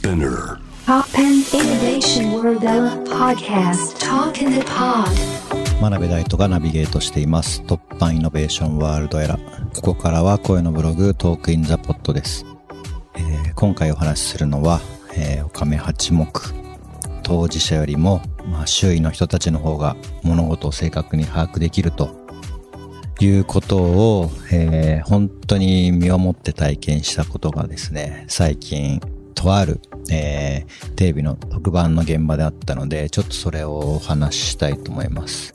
Spinner. Pop and Innovation World Podcast. Talk in the Pod. 真鍋大斗がナビゲートしています。突破イノベーションワールドエラここからは声のブログトークインザポットです、えー今回お話しするのは、えー、おかめ八目。当事者よりも、まあ、周囲の人たちの方が物事を正確に把握できると。いうことを、えー本当に身をもって体験したことがですね、最近、とある、えーテレビの特番の現場であったので、ちょっとそれをお話ししたいと思います。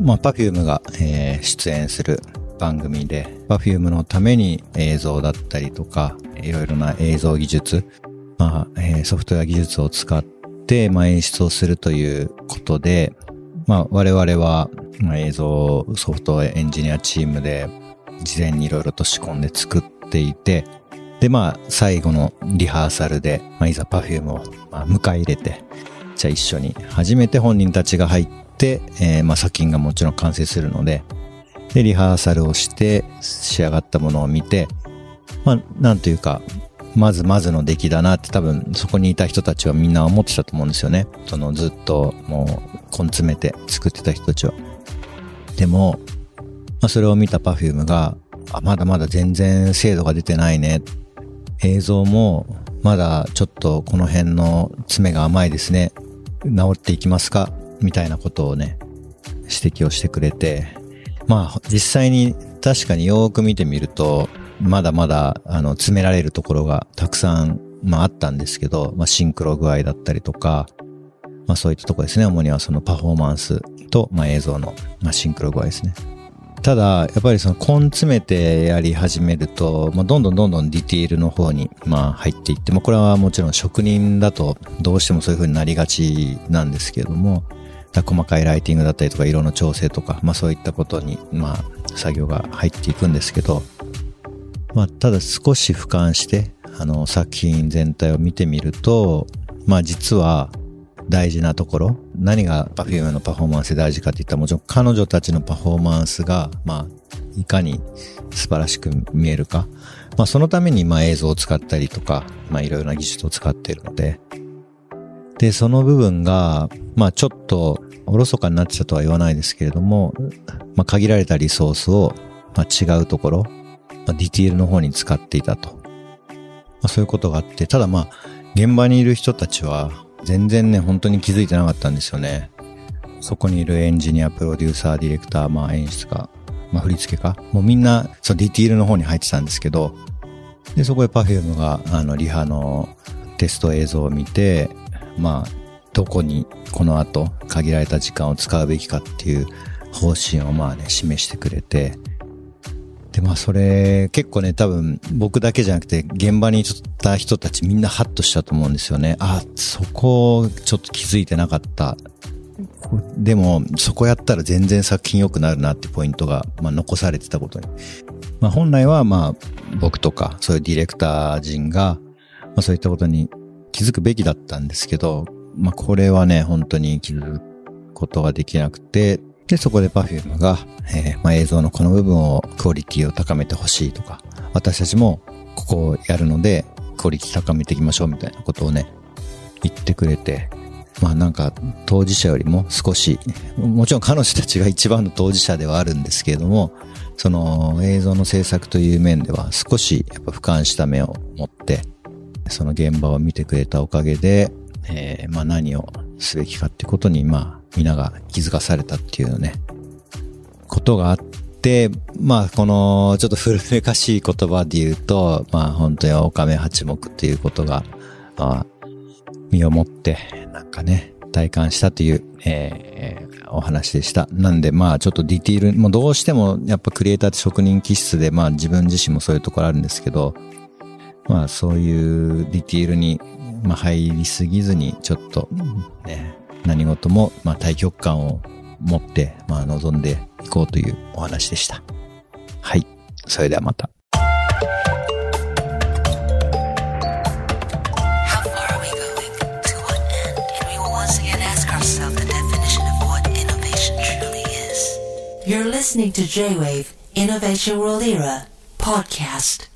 まあ、Perfume が、えー出演する番組で、Perfume のために映像だったりとか、いろいろな映像技術、まあ、えーソフトウェア技術を使って、まあ、演出をするということで、まあ、我々は、まあ、映像ソフトウェアエンジニアチームで、事前にいろいろと仕込んで作っていて、で、まあ、最後のリハーサルで、まあ、いざ Perfume を、まあ、迎え入れて、じゃあ一緒に、初めて本人たちが入って、えーまあ、作品がもちろん完成するので、で、リハーサルをして、仕上がったものを見て、まあ、なんというか、まずまずの出来だなって多分そこにいた人たちはみんな思ってたと思うんですよね。そのずっともう根詰めて作ってた人たちは。でも、まあ、それを見た Perfume が、あ、まだまだ全然精度が出てないね。映像もまだちょっとこの辺の詰めが甘いですね。治っていきますか？みたいなことをね、指摘をしてくれて、まあ実際に確かによーく見てみると、まだまだあの詰められるところがたくさん、まああったんですけど、まあシンクロ具合だったりとか、まあそういったとこですね。主にはそのパフォーマンスと、まあ映像の、まあ、シンクロ具合ですね。ただ、やっぱりその根詰めてやり始めると、まあ、どんどんどんどんディティールの方に、まあ、入っていって、まあ、これはもちろん職人だとどうしてもそういう風になりがちなんですけれども、細かいライティングだったりとか、色の調整とか、まあそういったことに、まあ、作業が入っていくんですけど、まあ、ただ少し俯瞰して、あの、作品全体を見てみると、まあ実は、大事なところ、何が Perfume のパフォーマンスで大事かって言ったらもちろん彼女たちのパフォーマンスが、まあ、いかに素晴らしく見えるか。まあそのためにまあ映像を使ったりとか、まあいろいろな技術を使っているので。で、その部分が、まあちょっとおろそかになってたとは言わないですけれども、まあ限られたリソースを、まあ、違うところ、まあ、ディティールの方に使っていたと。まあそういうことがあって、ただまあ現場にいる人たちは全然ね、本当に気づいてなかったんですよね。そこにいるエンジニア、プロデューサー、ディレクター、まあ演出家、まあ振り付け家、もうみんな、そうディティールの方に入ってたんですけど、で、そこで Perfume が、あの、リハのテスト映像を見て、まあ、どこにこの後限られた時間を使うべきかっていう方針をまあね、示してくれて、で、まあそれ結構ね、多分僕だけじゃなくて現場にいた人たちみんなハッとしたと思うんですよね。あ、そこちょっと気づいてなかった。でもそこやったら全然作品良くなるなってポイントが、まあ、残されてたことに。まあ本来はまあ僕とかそういうディレクター陣が、まあそういったことに気づくべきだったんですけど、まあこれはね、本当に気づくことができなくて、で、そこで Perfume が、えーまあ、映像のこの部分をクオリティを高めてほしいとか、私たちもここをやるので、クオリティ高めていきましょうみたいなことをね、言ってくれて、まあなんか当事者よりも少し、もちろん彼女たちが一番の当事者ではあるんですけれども、その映像の制作という面では少しやっぱ俯瞰した目を持って、その現場を見てくれたおかげで、えーまあ何をすべきかってことに、まあ、皆が気づかされたっていうね、ことがあって、まあ、この、ちょっと古めかしい言葉で言うと、まあ、本当にオカメ八目っていうことが、まあ、身をもって、なんかね、体感したという、えーお話でした。なんで、まあ、ちょっとディティール、もうどうしても、やっぱクリエイターって職人気質で、まあ、自分自身もそういうところあるんですけど、まあ、そういうディティールに、まあ、入りすぎずに、ちょっと、ね、何事も、まあ、対極感を持って、まあ、望んでいこうというお話でした。はい。それではまた。You're listening to J-Wave Innovation World Era podcast.